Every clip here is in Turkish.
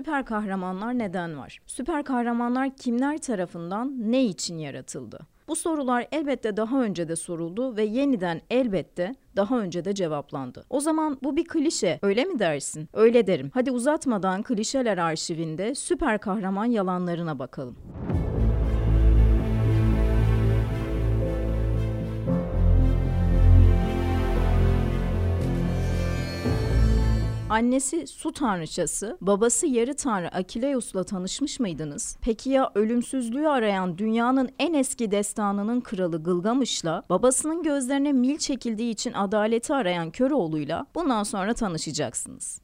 süper kahramanlar neden var? Süper kahramanlar kimler tarafından ne için yaratıldı? Bu sorular elbette daha önce de soruldu ve yeniden elbette daha önce de cevaplandı. O zaman bu bir klişe, öyle mi dersin? Öyle derim. Hadi uzatmadan klişeler arşivinde süper kahraman yalanlarına bakalım. Annesi su tanrıçası, babası yarı tanrı Akileus'la tanışmış mıydınız? Peki ya ölümsüzlüğü arayan dünyanın en eski destanının kralı Gılgamış'la, babasının gözlerine mil çekildiği için adaleti arayan Köroğlu'yla bundan sonra tanışacaksınız.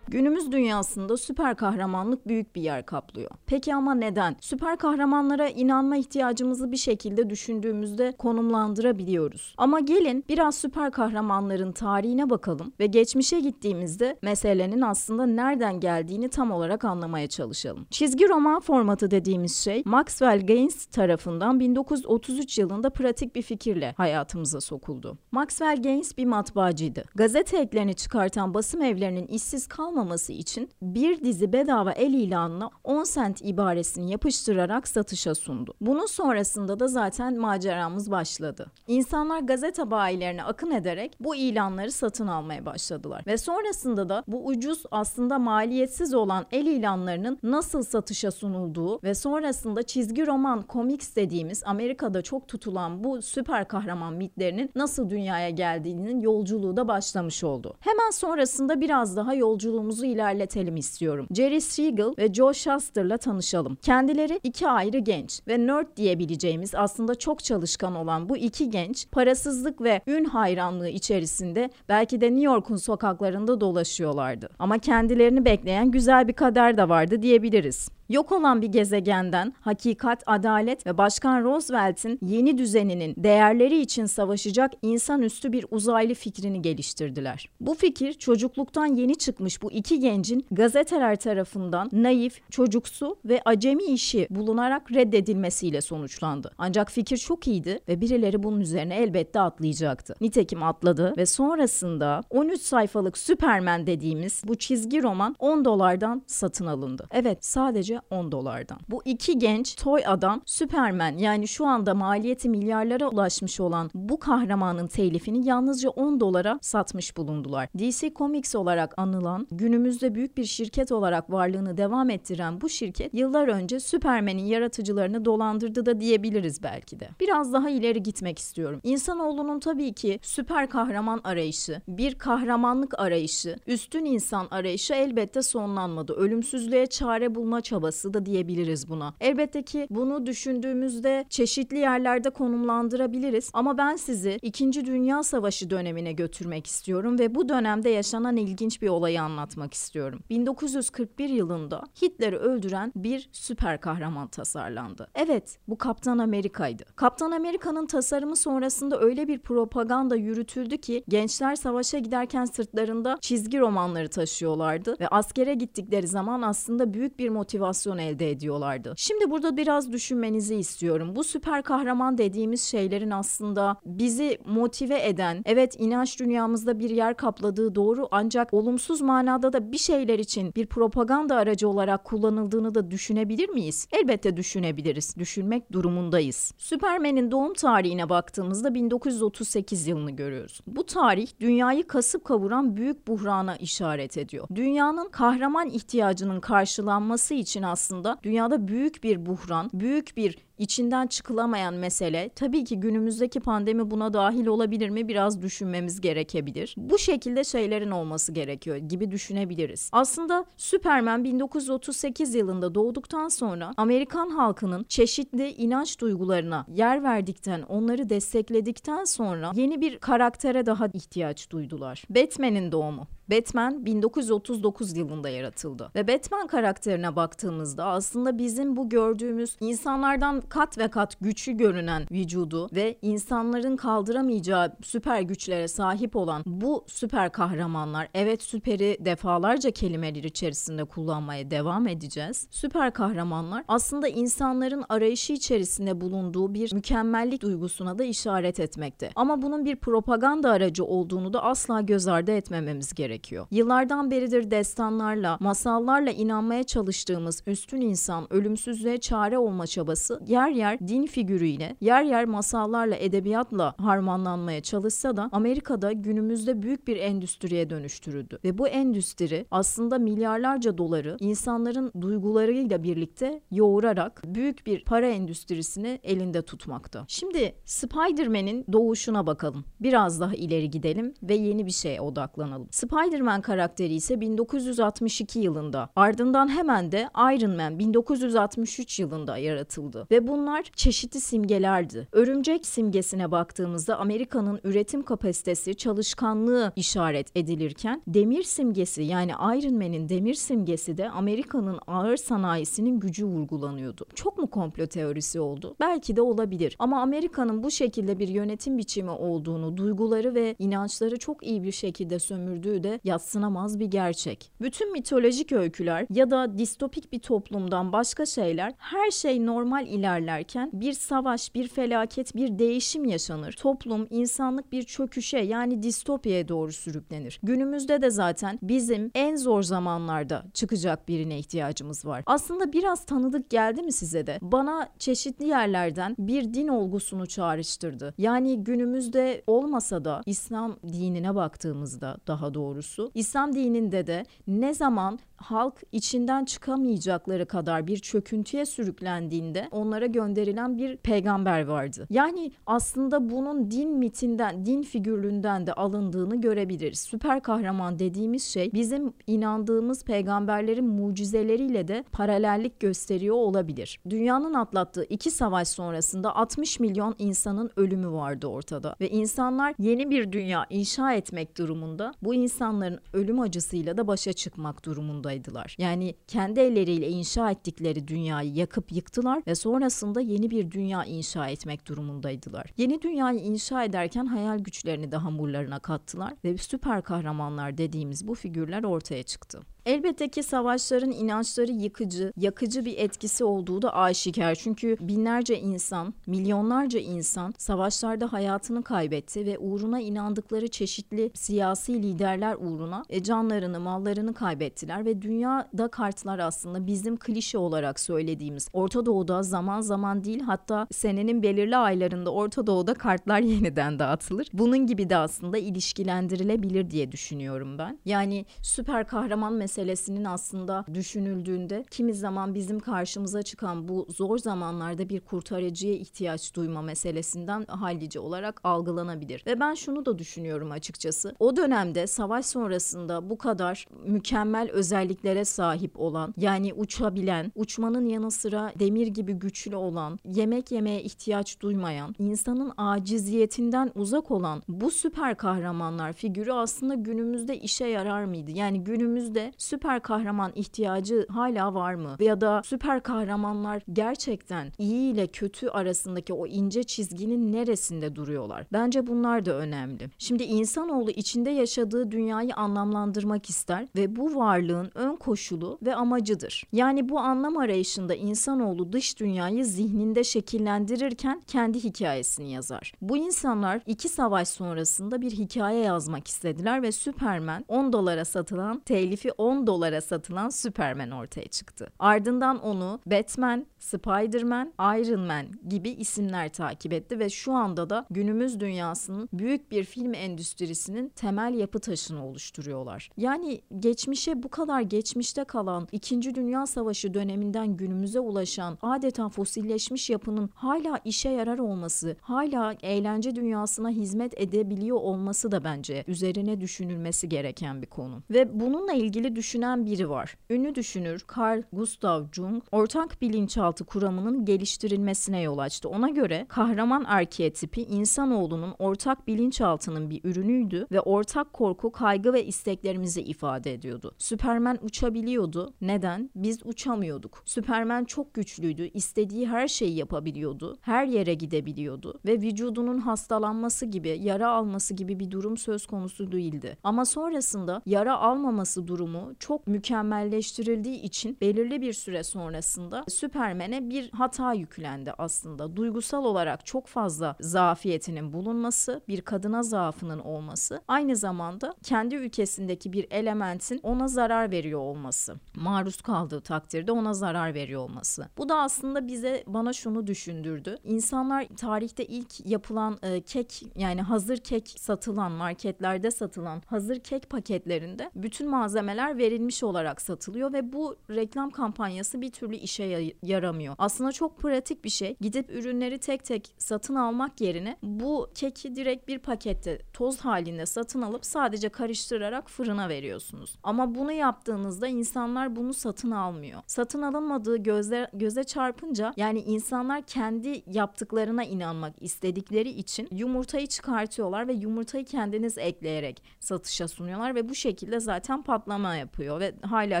Günümüz dünyasında süper kahramanlık büyük bir yer kaplıyor. Peki ama neden? Süper kahramanlara inanma ihtiyacımızı bir şekilde düşündüğümüzde konumlandırabiliyoruz. Ama gelin biraz süper kahramanların tarihine bakalım ve geçmişe gittiğimizde meselenin aslında nereden geldiğini tam olarak anlamaya çalışalım. Çizgi roman formatı dediğimiz şey Maxwell Gaines tarafından 1933 yılında pratik bir fikirle hayatımıza sokuldu. Maxwell Gaines bir matbaacıydı. Gazete eklerini çıkartan basım evlerinin işsiz kalmaması olmaması için bir dizi bedava el ilanına 10 sent ibaresini yapıştırarak satışa sundu. Bunun sonrasında da zaten maceramız başladı. İnsanlar gazete bayilerine akın ederek bu ilanları satın almaya başladılar. Ve sonrasında da bu ucuz aslında maliyetsiz olan el ilanlarının nasıl satışa sunulduğu ve sonrasında çizgi roman, komiks dediğimiz Amerika'da çok tutulan bu süper kahraman mitlerinin nasıl dünyaya geldiğinin yolculuğu da başlamış oldu. Hemen sonrasında biraz daha yolculuğumuz yolumuzu ilerletelim istiyorum. Jerry Siegel ve Joe Shuster'la tanışalım. Kendileri iki ayrı genç ve nerd diyebileceğimiz aslında çok çalışkan olan bu iki genç parasızlık ve ün hayranlığı içerisinde belki de New York'un sokaklarında dolaşıyorlardı. Ama kendilerini bekleyen güzel bir kader de vardı diyebiliriz. Yok olan bir gezegenden hakikat, adalet ve Başkan Roosevelt'in yeni düzeninin değerleri için savaşacak insanüstü bir uzaylı fikrini geliştirdiler. Bu fikir çocukluktan yeni çıkmış bu iki gencin gazeteler tarafından naif, çocuksu ve acemi işi bulunarak reddedilmesiyle sonuçlandı. Ancak fikir çok iyiydi ve birileri bunun üzerine elbette atlayacaktı. Nitekim atladı ve sonrasında 13 sayfalık Superman dediğimiz bu çizgi roman 10 dolardan satın alındı. Evet sadece sadece 10 dolardan. Bu iki genç toy adam Superman yani şu anda maliyeti milyarlara ulaşmış olan bu kahramanın telifini yalnızca 10 dolara satmış bulundular. DC Comics olarak anılan günümüzde büyük bir şirket olarak varlığını devam ettiren bu şirket yıllar önce Superman'in yaratıcılarını dolandırdı da diyebiliriz belki de. Biraz daha ileri gitmek istiyorum. İnsanoğlunun tabii ki süper kahraman arayışı, bir kahramanlık arayışı, üstün insan arayışı elbette sonlanmadı. Ölümsüzlüğe çare bulma çabası çabası da diyebiliriz buna. Elbette ki bunu düşündüğümüzde çeşitli yerlerde konumlandırabiliriz ama ben sizi 2. Dünya Savaşı dönemine götürmek istiyorum ve bu dönemde yaşanan ilginç bir olayı anlatmak istiyorum. 1941 yılında Hitler'i öldüren bir süper kahraman tasarlandı. Evet, bu Kaptan Amerika'ydı. Kaptan Amerika'nın tasarımı sonrasında öyle bir propaganda yürütüldü ki gençler savaşa giderken sırtlarında çizgi romanları taşıyorlardı ve askere gittikleri zaman aslında büyük bir motivasyon motivasyon elde ediyorlardı. Şimdi burada biraz düşünmenizi istiyorum. Bu süper kahraman dediğimiz şeylerin aslında bizi motive eden, evet inanç dünyamızda bir yer kapladığı doğru ancak olumsuz manada da bir şeyler için bir propaganda aracı olarak kullanıldığını da düşünebilir miyiz? Elbette düşünebiliriz. Düşünmek durumundayız. Süpermen'in doğum tarihine baktığımızda 1938 yılını görüyoruz. Bu tarih dünyayı kasıp kavuran büyük buhrana işaret ediyor. Dünyanın kahraman ihtiyacının karşılanması için aslında. Dünyada büyük bir buhran, büyük bir içinden çıkılamayan mesele. Tabii ki günümüzdeki pandemi buna dahil olabilir mi biraz düşünmemiz gerekebilir. Bu şekilde şeylerin olması gerekiyor gibi düşünebiliriz. Aslında Superman 1938 yılında doğduktan sonra Amerikan halkının çeşitli inanç duygularına yer verdikten, onları destekledikten sonra yeni bir karaktere daha ihtiyaç duydular. Batman'in doğumu. Batman 1939 yılında yaratıldı ve Batman karakterine baktığımızda aslında bizim bu gördüğümüz insanlardan kat ve kat güçlü görünen vücudu ve insanların kaldıramayacağı süper güçlere sahip olan bu süper kahramanlar evet süperi defalarca kelimeler içerisinde kullanmaya devam edeceğiz. Süper kahramanlar aslında insanların arayışı içerisinde bulunduğu bir mükemmellik duygusuna da işaret etmekte. Ama bunun bir propaganda aracı olduğunu da asla göz ardı etmememiz gerekiyor. Yıllardan beridir destanlarla, masallarla inanmaya çalıştığımız üstün insan, ölümsüzlüğe çare olma çabası yer yer din figürüyle, yer yer masallarla, edebiyatla harmanlanmaya çalışsa da Amerika'da günümüzde büyük bir endüstriye dönüştürüldü. Ve bu endüstri aslında milyarlarca doları insanların duygularıyla birlikte yoğurarak büyük bir para endüstrisini elinde tutmakta. Şimdi Spider-Man'in doğuşuna bakalım. Biraz daha ileri gidelim ve yeni bir şeye odaklanalım. Spider-Man karakteri ise 1962 yılında ardından hemen de Iron Man 1963 yılında yaratıldı ve bunlar çeşitli simgelerdi. Örümcek simgesine baktığımızda Amerika'nın üretim kapasitesi, çalışkanlığı işaret edilirken demir simgesi yani Iron Man'in demir simgesi de Amerika'nın ağır sanayisinin gücü vurgulanıyordu. Çok mu komplo teorisi oldu? Belki de olabilir. Ama Amerika'nın bu şekilde bir yönetim biçimi olduğunu, duyguları ve inançları çok iyi bir şekilde sömürdüğü de yatsınamaz bir gerçek. Bütün mitolojik öyküler ya da distopik bir toplumdan başka şeyler her şey normal ilerlerken bir savaş, bir felaket, bir değişim yaşanır. Toplum, insanlık bir çöküşe yani distopyaya doğru sürüklenir. Günümüzde de zaten bizim en zor zamanlarda çıkacak birine ihtiyacımız var. Aslında biraz tanıdık geldi mi size de? Bana çeşitli yerlerden bir din olgusunu çağrıştırdı. Yani günümüzde olmasa da İslam dinine baktığımızda daha doğrusu İslam dininde de ne zaman halk içinden çıkamayacakları kadar bir çöküntüye sürüklendiğinde onlara gönderilen bir peygamber vardı. Yani aslında bunun din mitinden, din figürlüğünden de alındığını görebiliriz. Süper kahraman dediğimiz şey bizim inandığımız peygamberlerin mucizeleriyle de paralellik gösteriyor olabilir. Dünyanın atlattığı iki savaş sonrasında 60 milyon insanın ölümü vardı ortada ve insanlar yeni bir dünya inşa etmek durumunda bu insanların ölüm acısıyla da başa çıkmak durumundaydılar. Yani kendi elleriyle inşa ettikleri dünyayı yakıp yıktılar ve sonrasında yeni bir dünya inşa etmek durumundaydılar. Yeni dünyayı inşa ederken hayal güçlerini de hamurlarına kattılar ve süper kahramanlar dediğimiz bu figürler ortaya çıktı. Elbette ki savaşların inançları yıkıcı, yakıcı bir etkisi olduğu da aşikar. Çünkü binlerce insan, milyonlarca insan savaşlarda hayatını kaybetti ve uğruna inandıkları çeşitli siyasi liderler uğruna e, canlarını, mallarını kaybettiler ve dünyada kartlar aslında bizim klişe olarak söylediğimiz Orta Doğu'da zaman zaman değil hatta senenin belirli aylarında Orta Doğu'da kartlar yeniden dağıtılır. Bunun gibi de aslında ilişkilendirilebilir diye düşünüyorum ben. Yani süper kahraman mesela meselesinin aslında düşünüldüğünde kimi zaman bizim karşımıza çıkan bu zor zamanlarda bir kurtarıcıya ihtiyaç duyma meselesinden hallice olarak algılanabilir. Ve ben şunu da düşünüyorum açıkçası. O dönemde savaş sonrasında bu kadar mükemmel özelliklere sahip olan yani uçabilen, uçmanın yanı sıra demir gibi güçlü olan, yemek yemeye ihtiyaç duymayan, insanın aciziyetinden uzak olan bu süper kahramanlar figürü aslında günümüzde işe yarar mıydı? Yani günümüzde süper kahraman ihtiyacı hala var mı? Ya da süper kahramanlar gerçekten iyi ile kötü arasındaki o ince çizginin neresinde duruyorlar? Bence bunlar da önemli. Şimdi insanoğlu içinde yaşadığı dünyayı anlamlandırmak ister ve bu varlığın ön koşulu ve amacıdır. Yani bu anlam arayışında insanoğlu dış dünyayı zihninde şekillendirirken kendi hikayesini yazar. Bu insanlar iki savaş sonrasında bir hikaye yazmak istediler ve Superman 10 dolara satılan telifi 10 dolara satılan Superman ortaya çıktı. Ardından onu Batman, Spider-Man, Iron Man gibi isimler takip etti ve şu anda da günümüz dünyasının büyük bir film endüstrisinin temel yapı taşını oluşturuyorlar. Yani geçmişe bu kadar geçmişte kalan 2. Dünya Savaşı döneminden günümüze ulaşan adeta fosilleşmiş yapının hala işe yarar olması, hala eğlence dünyasına hizmet edebiliyor olması da bence üzerine düşünülmesi gereken bir konu. Ve bununla ilgili düşünen biri var. Ünlü düşünür Carl Gustav Jung ortak bilinçaltı kuramının geliştirilmesine yol açtı. Ona göre kahraman arketipi insanoğlunun ortak bilinçaltının bir ürünüydü ve ortak korku, kaygı ve isteklerimizi ifade ediyordu. Süpermen uçabiliyordu. Neden? Biz uçamıyorduk. Süpermen çok güçlüydü. istediği her şeyi yapabiliyordu. Her yere gidebiliyordu ve vücudunun hastalanması gibi, yara alması gibi bir durum söz konusu değildi. Ama sonrasında yara almaması durumu çok mükemmelleştirildiği için belirli bir süre sonrasında Süpermen'e bir hata yüklendi aslında. Duygusal olarak çok fazla zafiyetinin bulunması, bir kadına zaafının olması, aynı zamanda kendi ülkesindeki bir elementin ona zarar veriyor olması. Maruz kaldığı takdirde ona zarar veriyor olması. Bu da aslında bize bana şunu düşündürdü. İnsanlar tarihte ilk yapılan e, kek yani hazır kek satılan marketlerde satılan hazır kek paketlerinde bütün malzemeler verilmiş olarak satılıyor ve bu reklam kampanyası bir türlü işe yaramıyor. Aslında çok pratik bir şey. Gidip ürünleri tek tek satın almak yerine bu keki direkt bir pakette toz halinde satın alıp sadece karıştırarak fırına veriyorsunuz. Ama bunu yaptığınızda insanlar bunu satın almıyor. Satın alınmadığı göze, göze çarpınca yani insanlar kendi yaptıklarına inanmak istedikleri için yumurtayı çıkartıyorlar ve yumurtayı kendiniz ekleyerek satışa sunuyorlar ve bu şekilde zaten patlama yapıyor ve hala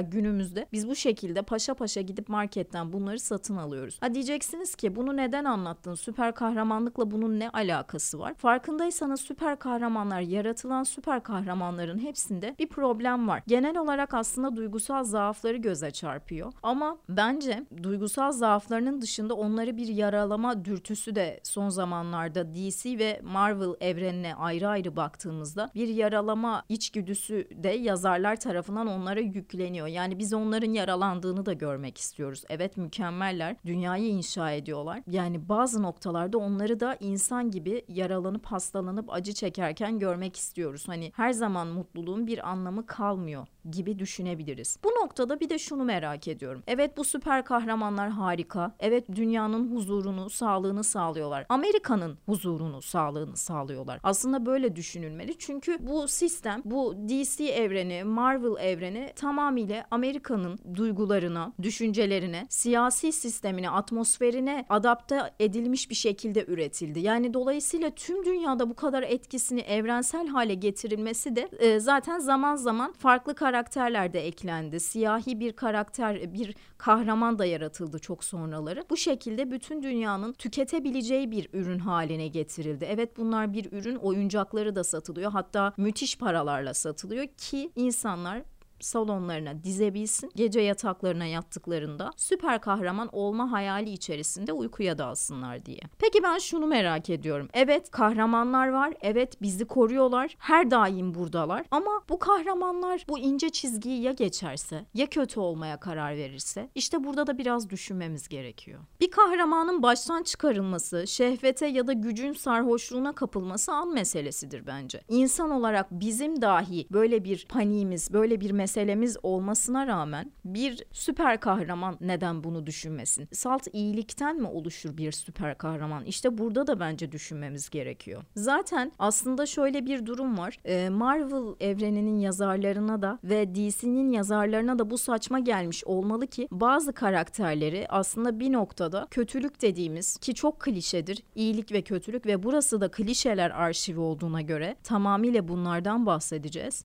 günümüzde biz bu şekilde paşa paşa gidip marketten bunları satın alıyoruz. Ha diyeceksiniz ki bunu neden anlattın? Süper kahramanlıkla bunun ne alakası var? Farkındaysanız süper kahramanlar yaratılan süper kahramanların hepsinde bir problem var. Genel olarak aslında duygusal zaafları göze çarpıyor. Ama bence duygusal zaaflarının dışında onları bir yaralama dürtüsü de son zamanlarda DC ve Marvel evrenine ayrı ayrı baktığımızda bir yaralama içgüdüsü de yazarlar tarafından onlara yükleniyor. Yani biz onların yaralandığını da görmek istiyoruz. Evet mükemmeller. Dünyayı inşa ediyorlar. Yani bazı noktalarda onları da insan gibi yaralanıp hastalanıp acı çekerken görmek istiyoruz. Hani her zaman mutluluğun bir anlamı kalmıyor gibi düşünebiliriz. Bu noktada bir de şunu merak ediyorum. Evet bu süper kahramanlar harika. Evet dünyanın huzurunu, sağlığını sağlıyorlar. Amerika'nın huzurunu, sağlığını sağlıyorlar. Aslında böyle düşünülmeli. Çünkü bu sistem, bu DC evreni, Marvel evreni tamamıyla Amerika'nın duygularına, düşüncelerine, siyasi sistemine, atmosferine adapte edilmiş bir şekilde üretildi. Yani dolayısıyla tüm dünyada bu kadar etkisini evrensel hale getirilmesi de e, zaten zaman zaman farklı karakterler de eklendi. Siyahi bir karakter, bir kahraman da yaratıldı çok sonraları. Bu şekilde bütün dünyanın tüketebileceği bir ürün haline getirildi. Evet bunlar bir ürün, oyuncakları da satılıyor. Hatta müthiş paralarla satılıyor ki insanlar salonlarına dizebilsin. Gece yataklarına yattıklarında süper kahraman olma hayali içerisinde uykuya dalsınlar diye. Peki ben şunu merak ediyorum. Evet kahramanlar var. Evet bizi koruyorlar. Her daim buradalar. Ama bu kahramanlar bu ince çizgiyi ya geçerse ya kötü olmaya karar verirse işte burada da biraz düşünmemiz gerekiyor. Bir kahramanın baştan çıkarılması, şehvete ya da gücün sarhoşluğuna kapılması an meselesidir bence. İnsan olarak bizim dahi böyle bir paniğimiz, böyle bir meselemiz olmasına rağmen bir süper kahraman neden bunu düşünmesin? Salt iyilikten mi oluşur bir süper kahraman? İşte burada da bence düşünmemiz gerekiyor. Zaten aslında şöyle bir durum var. Ee, Marvel evreninin yazarlarına da ve DC'nin yazarlarına da bu saçma gelmiş olmalı ki bazı karakterleri aslında bir noktada kötülük dediğimiz ki çok klişedir iyilik ve kötülük ve burası da klişeler arşivi olduğuna göre tamamıyla bunlardan bahsedeceğiz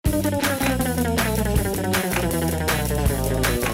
Thank you.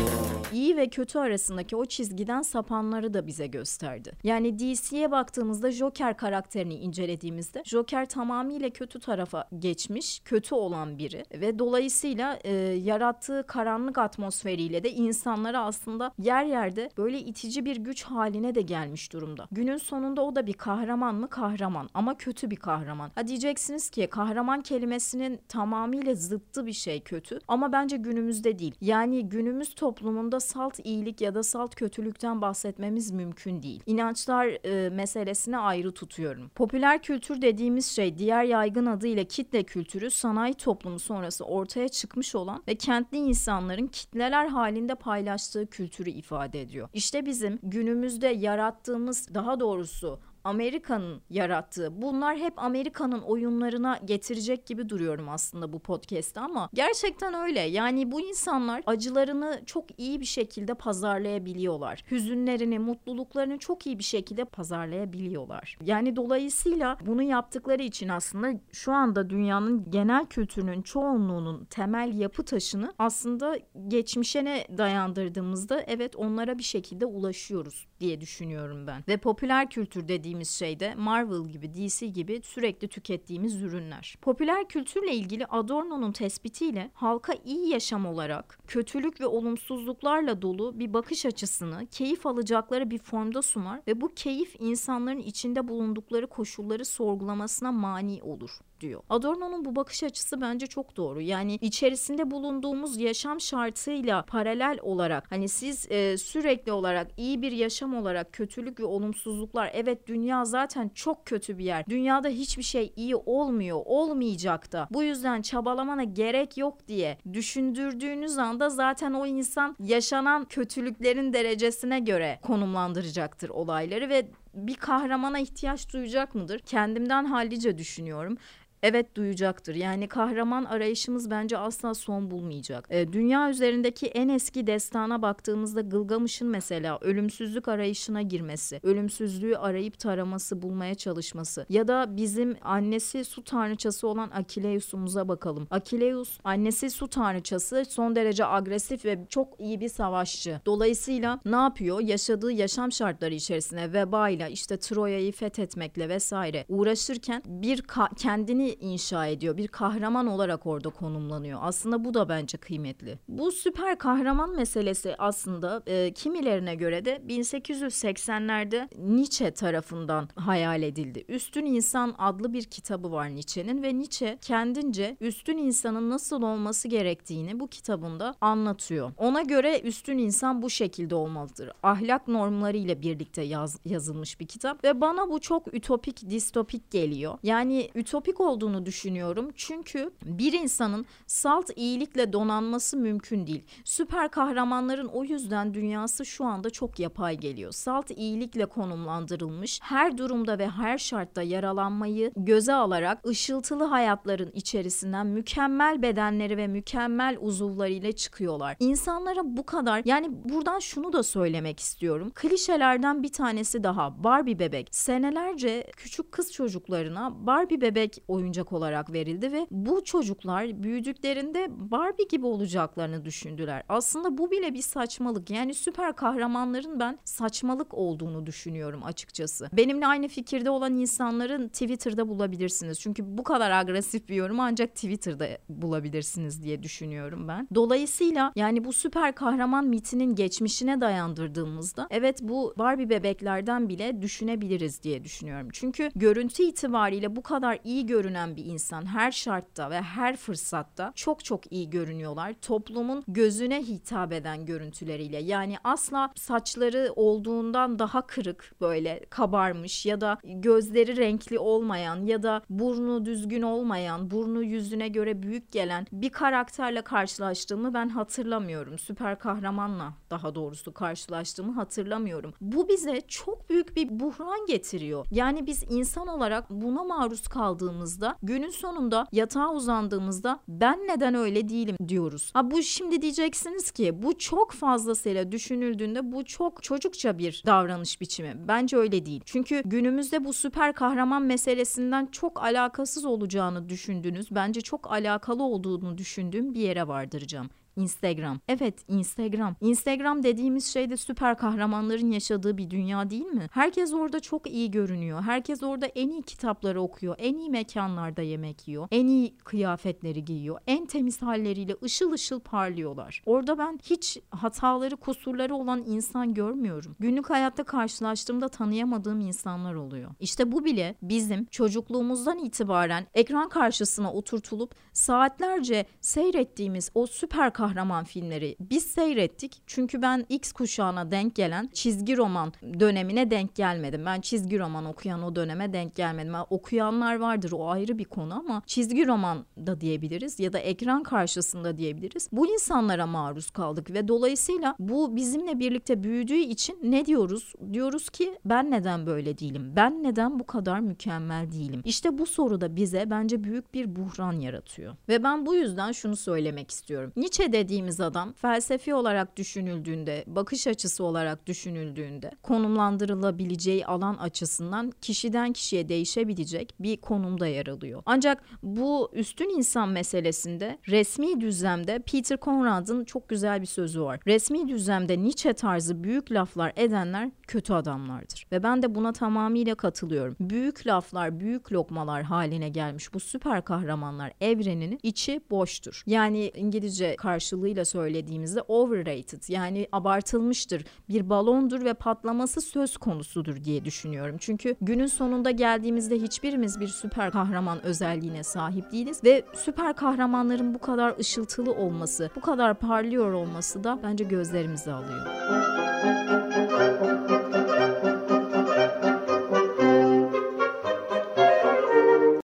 İyi ve kötü arasındaki o çizgiden sapanları da bize gösterdi. Yani DC'ye baktığımızda Joker karakterini incelediğimizde Joker tamamıyla kötü tarafa geçmiş, kötü olan biri ve dolayısıyla e, yarattığı karanlık atmosferiyle de insanlara aslında yer yerde böyle itici bir güç haline de gelmiş durumda. Günün sonunda o da bir kahraman mı? Kahraman ama kötü bir kahraman. Ha diyeceksiniz ki kahraman kelimesinin tamamıyla zıttı bir şey kötü ama bence günümüzde değil. Yani günümüz toplumunda salt iyilik ya da salt kötülükten bahsetmemiz mümkün değil. İnançlar e, meselesine ayrı tutuyorum. Popüler kültür dediğimiz şey diğer yaygın adıyla kitle kültürü sanayi toplumu sonrası ortaya çıkmış olan ve kentli insanların kitleler halinde paylaştığı kültürü ifade ediyor. İşte bizim günümüzde yarattığımız daha doğrusu Amerika'nın yarattığı. Bunlar hep Amerika'nın oyunlarına getirecek gibi duruyorum aslında bu podcast'te ama gerçekten öyle. Yani bu insanlar acılarını çok iyi bir şekilde pazarlayabiliyorlar. Hüzünlerini, mutluluklarını çok iyi bir şekilde pazarlayabiliyorlar. Yani dolayısıyla bunu yaptıkları için aslında şu anda dünyanın genel kültürünün çoğunluğunun temel yapı taşını aslında geçmişe ne dayandırdığımızda evet onlara bir şekilde ulaşıyoruz diye düşünüyorum ben. Ve popüler kültür dediğimiz şey de Marvel gibi, DC gibi sürekli tükettiğimiz ürünler. Popüler kültürle ilgili Adorno'nun tespitiyle halka iyi yaşam olarak kötülük ve olumsuzluklarla dolu bir bakış açısını keyif alacakları bir formda sunar ve bu keyif insanların içinde bulundukları koşulları sorgulamasına mani olur diyor. Adorno'nun bu bakış açısı bence çok doğru. Yani içerisinde bulunduğumuz yaşam şartıyla paralel olarak hani siz e, sürekli olarak iyi bir yaşam olarak kötülük ve olumsuzluklar evet dünya zaten çok kötü bir yer. Dünyada hiçbir şey iyi olmuyor, olmayacak da. Bu yüzden çabalamana gerek yok diye düşündürdüğünüz anda zaten o insan yaşanan kötülüklerin derecesine göre konumlandıracaktır olayları ve bir kahramana ihtiyaç duyacak mıdır? Kendimden hallice düşünüyorum evet duyacaktır. Yani kahraman arayışımız bence asla son bulmayacak. E, dünya üzerindeki en eski destana baktığımızda Gılgamış'ın mesela ölümsüzlük arayışına girmesi, ölümsüzlüğü arayıp taraması, bulmaya çalışması ya da bizim annesi su tanrıçası olan Akileus'umuza bakalım. Akileus annesi su tanrıçası son derece agresif ve çok iyi bir savaşçı. Dolayısıyla ne yapıyor? Yaşadığı yaşam şartları içerisine vebayla işte Troya'yı fethetmekle vesaire uğraşırken bir kendini inşa ediyor. Bir kahraman olarak orada konumlanıyor. Aslında bu da bence kıymetli. Bu süper kahraman meselesi aslında e, kimilerine göre de 1880'lerde Nietzsche tarafından hayal edildi. Üstün İnsan adlı bir kitabı var Nietzsche'nin ve Nietzsche kendince üstün insanın nasıl olması gerektiğini bu kitabında anlatıyor. Ona göre üstün insan bu şekilde olmalıdır. Ahlak normları ile birlikte yaz, yazılmış bir kitap ve bana bu çok ütopik, distopik geliyor. Yani ütopik olduğu olduğunu düşünüyorum. Çünkü bir insanın salt iyilikle donanması mümkün değil. Süper kahramanların o yüzden dünyası şu anda çok yapay geliyor. Salt iyilikle konumlandırılmış, her durumda ve her şartta yaralanmayı göze alarak ışıltılı hayatların içerisinden mükemmel bedenleri ve mükemmel uzuvlarıyla çıkıyorlar. İnsanlara bu kadar yani buradan şunu da söylemek istiyorum. Klişelerden bir tanesi daha Barbie bebek. Senelerce küçük kız çocuklarına Barbie bebek oyuncu oyuncak olarak verildi ve bu çocuklar büyüdüklerinde Barbie gibi olacaklarını düşündüler. Aslında bu bile bir saçmalık. Yani süper kahramanların ben saçmalık olduğunu düşünüyorum açıkçası. Benimle aynı fikirde olan insanların Twitter'da bulabilirsiniz. Çünkü bu kadar agresif bir yorum ancak Twitter'da bulabilirsiniz diye düşünüyorum ben. Dolayısıyla yani bu süper kahraman mitinin geçmişine dayandırdığımızda evet bu Barbie bebeklerden bile düşünebiliriz diye düşünüyorum. Çünkü görüntü itibariyle bu kadar iyi görünen görünen bir insan her şartta ve her fırsatta çok çok iyi görünüyorlar. Toplumun gözüne hitap eden görüntüleriyle. Yani asla saçları olduğundan daha kırık böyle kabarmış ya da gözleri renkli olmayan ya da burnu düzgün olmayan, burnu yüzüne göre büyük gelen bir karakterle karşılaştığımı ben hatırlamıyorum. Süper kahramanla daha doğrusu karşılaştığımı hatırlamıyorum. Bu bize çok büyük bir buhran getiriyor. Yani biz insan olarak buna maruz kaldığımızda günün sonunda yatağa uzandığımızda ben neden öyle değilim diyoruz. Ha bu şimdi diyeceksiniz ki bu çok fazlasıyla düşünüldüğünde bu çok çocukça bir davranış biçimi. Bence öyle değil. Çünkü günümüzde bu süper kahraman meselesinden çok alakasız olacağını düşündüğünüz, bence çok alakalı olduğunu düşündüğüm bir yere vardıracağım. Instagram. Evet Instagram. Instagram dediğimiz şey de süper kahramanların yaşadığı bir dünya değil mi? Herkes orada çok iyi görünüyor. Herkes orada en iyi kitapları okuyor. En iyi mekanlarda yemek yiyor. En iyi kıyafetleri giyiyor. En temiz halleriyle ışıl ışıl parlıyorlar. Orada ben hiç hataları, kusurları olan insan görmüyorum. Günlük hayatta karşılaştığımda tanıyamadığım insanlar oluyor. İşte bu bile bizim çocukluğumuzdan itibaren ekran karşısına oturtulup saatlerce seyrettiğimiz o süper kahraman kahraman filmleri biz seyrettik. Çünkü ben X kuşağına denk gelen çizgi roman dönemine denk gelmedim. Ben çizgi roman okuyan o döneme denk gelmedim. Yani okuyanlar vardır o ayrı bir konu ama çizgi roman da diyebiliriz ya da ekran karşısında diyebiliriz. Bu insanlara maruz kaldık ve dolayısıyla bu bizimle birlikte büyüdüğü için ne diyoruz? Diyoruz ki ben neden böyle değilim? Ben neden bu kadar mükemmel değilim? İşte bu soru da bize bence büyük bir buhran yaratıyor. Ve ben bu yüzden şunu söylemek istiyorum. Nietzsche dediğimiz adam felsefi olarak düşünüldüğünde, bakış açısı olarak düşünüldüğünde konumlandırılabileceği alan açısından kişiden kişiye değişebilecek bir konumda yer alıyor. Ancak bu üstün insan meselesinde resmi düzlemde Peter Conrad'ın çok güzel bir sözü var. Resmi düzlemde Nietzsche tarzı büyük laflar edenler kötü adamlardır. Ve ben de buna tamamıyla katılıyorum. Büyük laflar, büyük lokmalar haline gelmiş bu süper kahramanlar evreninin içi boştur. Yani İngilizce karşılığıyla söylediğimizde overrated yani abartılmıştır. Bir balondur ve patlaması söz konusudur diye düşünüyorum. Çünkü günün sonunda geldiğimizde hiçbirimiz bir süper kahraman özelliğine sahip değiliz ve süper kahramanların bu kadar ışıltılı olması, bu kadar parlıyor olması da bence gözlerimizi alıyor.